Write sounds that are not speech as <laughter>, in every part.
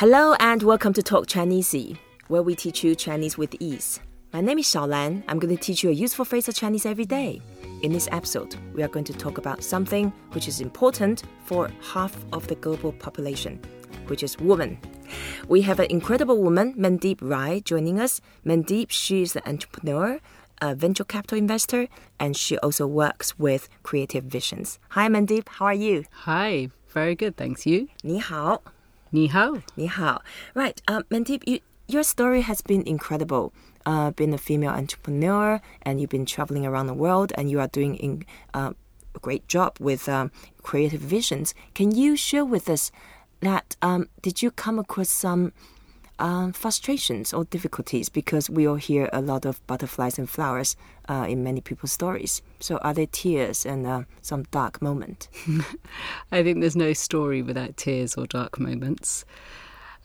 Hello and welcome to Talk Chinese, where we teach you Chinese with ease. My name is ShaoLan. I'm going to teach you a useful phrase of Chinese every day. In this episode, we are going to talk about something which is important for half of the global population, which is women. We have an incredible woman, Mandeep Rai, joining us. Mandeep, she is an entrepreneur, a venture capital investor, and she also works with Creative Visions. Hi, Mandeep. How are you? Hi, very good, thanks. You? 你好. Ni hao. Ni hao. Right, um, Mandeep, you, your story has been incredible. Uh, been a female entrepreneur, and you've been traveling around the world, and you are doing in, uh, a great job with um, creative visions. Can you share with us that um, did you come across some um, frustrations or difficulties because we all hear a lot of butterflies and flowers uh, in many people's stories. So, are there tears and uh, some dark moment? <laughs> I think there's no story without tears or dark moments.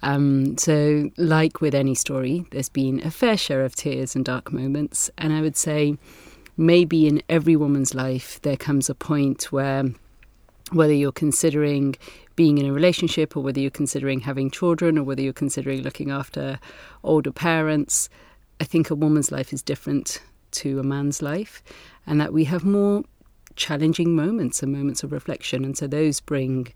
Um, so, like with any story, there's been a fair share of tears and dark moments. And I would say maybe in every woman's life, there comes a point where whether you're considering being in a relationship or whether you're considering having children or whether you're considering looking after older parents, I think a woman's life is different to a man's life, and that we have more challenging moments and moments of reflection. And so those bring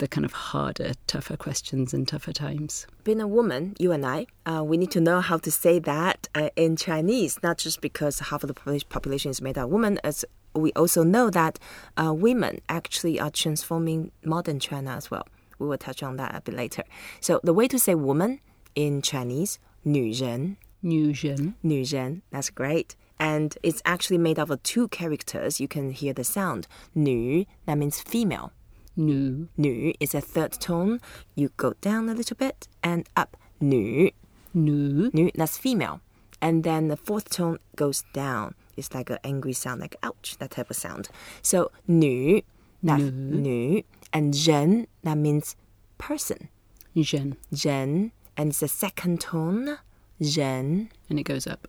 the kind of harder, tougher questions and tougher times. Being a woman, you and I, uh, we need to know how to say that uh, in Chinese, not just because half of the population is made of women, as we also know that uh, women actually are transforming modern China as well. We will touch on that a bit later. So the way to say woman in Chinese, 女人,女人,女人, that's great. And it's actually made up of two characters. You can hear the sound. 女, that means female. nu. Nu is a third tone. You go down a little bit and up. Nu. Nu. Nu. That's female. And then the fourth tone goes down. It's like an angry sound, like ouch, that type of sound. So nu, that's nu, nu and zhen, that means person. Zhen. Zhen. And it's a second tone. Zhen. And it goes up.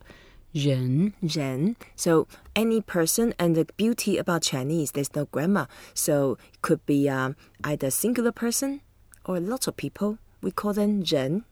人,人. So any person, and the beauty about Chinese, there's no grammar. So it could be um, either singular person or lots of people. We call them 人.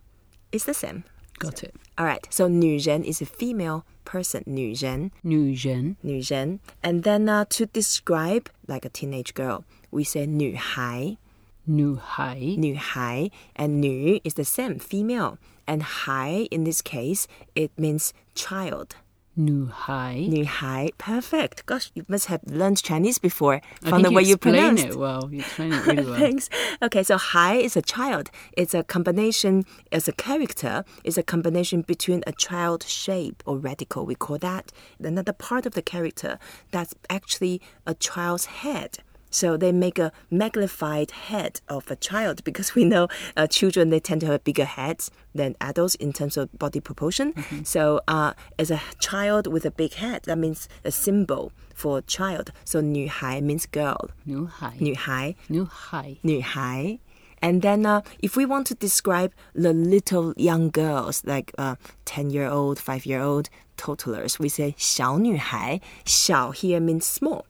It's the same. Got it. All right. So 女人 is a female person. 女人,女人,女人. And then uh, to describe like a teenage girl, we say 女孩.女孩,女孩. And 女 is the same, female. And hai in this case, it means child. Nuhai. Nuhai. Perfect. Gosh, you must have learned Chinese before from the way you pronounce it. Well, you explain it <laughs> really well. Thanks. Okay, so hai is a child. It's a combination as a character. It's a combination between a child shape or radical. We call that another part of the character that's actually a child's head. So they make a magnified head of a child because we know uh, children they tend to have bigger heads than adults in terms of body proportion. So uh, as a child with a big head, that means a symbol for child. So 女孩 means girl. 女孩,女孩,女孩,女孩. And then, uh, if we want to describe the little young girls, like uh, 10 year old, 5 year old toddlers, we say 小女孩. 小 here means small.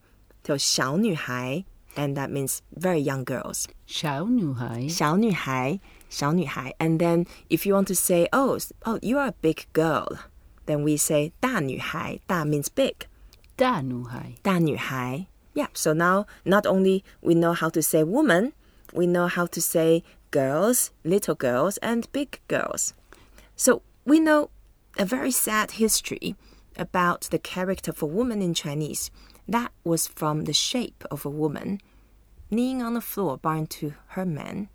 So 小女孩, and that means very young girls. 小女孩,小女孩,小女孩. And then, if you want to say, oh, s- oh, you are a big girl, then we say 大女孩. 大 means big. 大女孩,大女孩. Yeah, so now not only we know how to say woman, we know how to say girls, little girls, and big girls. So we know a very sad history about the character for woman in Chinese. That was from the shape of a woman kneeling on the floor, bound to her man.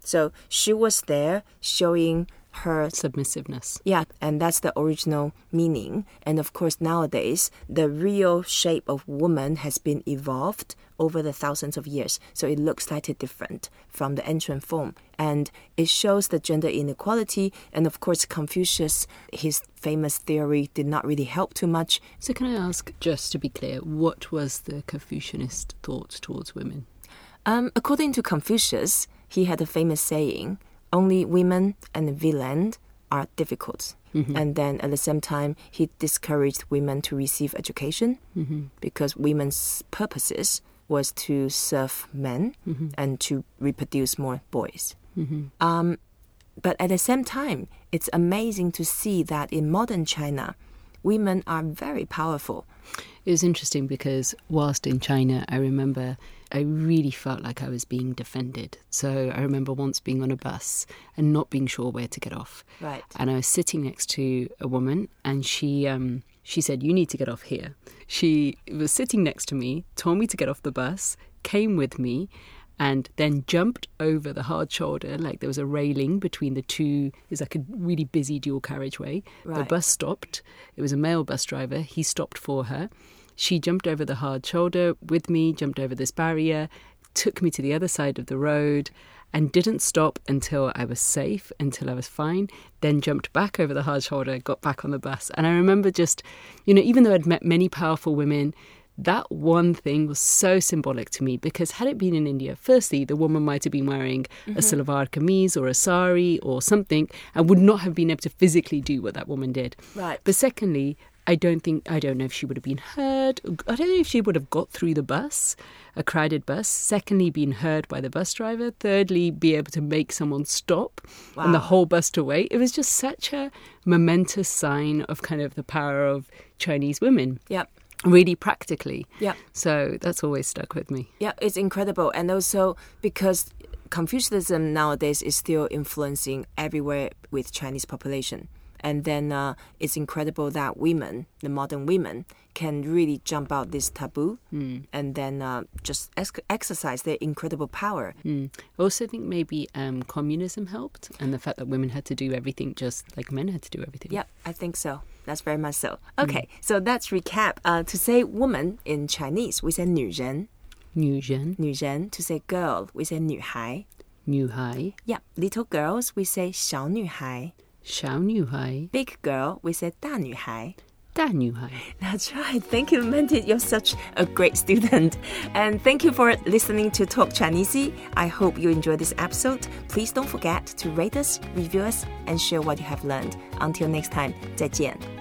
So she was there showing her submissiveness. yeah, and that's the original meaning. And of course, nowadays, the real shape of woman has been evolved over the thousands of years. So it looks slightly different from the ancient form. And it shows the gender inequality. And of course, Confucius, his famous theory did not really help too much. So, can I ask, just to be clear, what was the Confucianist thought towards women? Um, according to Confucius, he had a famous saying only women and villain are difficult. Mm-hmm. And then at the same time, he discouraged women to receive education mm-hmm. because women's purposes was to serve men mm-hmm. and to reproduce more boys. Um, but at the same time, it's amazing to see that in modern China, women are very powerful. It was interesting because whilst in China, I remember I really felt like I was being defended. So I remember once being on a bus and not being sure where to get off. Right. And I was sitting next to a woman, and she um, she said, "You need to get off here." She was sitting next to me, told me to get off the bus, came with me, and then jumped over the hard shoulder. Like there was a railing between the two. It's like a really busy dual carriageway. The bus stopped. It was a male bus driver. He stopped for her. She jumped over the hard shoulder with me, jumped over this barrier, took me to the other side of the road, and didn't stop until I was safe, until I was fine. Then jumped back over the hard shoulder, got back on the bus. And I remember just, you know, even though I'd met many powerful women, that one thing was so symbolic to me because had it been in India, firstly, the woman might have been wearing a mm-hmm. salwar kameez or a sari or something and would not have been able to physically do what that woman did. Right. But secondly, I don't think I don't know if she would have been heard. I don't know if she would have got through the bus, a crowded bus. Secondly, been heard by the bus driver. Thirdly, be able to make someone stop and the whole bus to wait. It was just such a momentous sign of kind of the power of Chinese women, Yep. really practically. Yep. So that's always stuck with me. Yeah, it's incredible. And also because Confucianism nowadays is still influencing everywhere with Chinese population. And then uh, it's incredible that women, the modern women, can really jump out this taboo and then uh, just ex- exercise their incredible power. Mm. I also think maybe um, communism helped, and the fact that women had to do everything just like men had to do everything. Yep, I think so. That's very much so. Okay, so let's recap. Uh, to say woman in Chinese, we say 女人,女人,女人. To say girl, we say 女孩.女孩, Yeah, little girls, we say 小女孩. 小女孩, Big girl, we say 大女孩.大女孩. That's right. Thank you, Mandy. You're such a great student. And thank you for listening to Talk Chinese. I hope you enjoyed this episode. Please don't forget to rate us, review us, and share what you have learned. Until next time, 再见。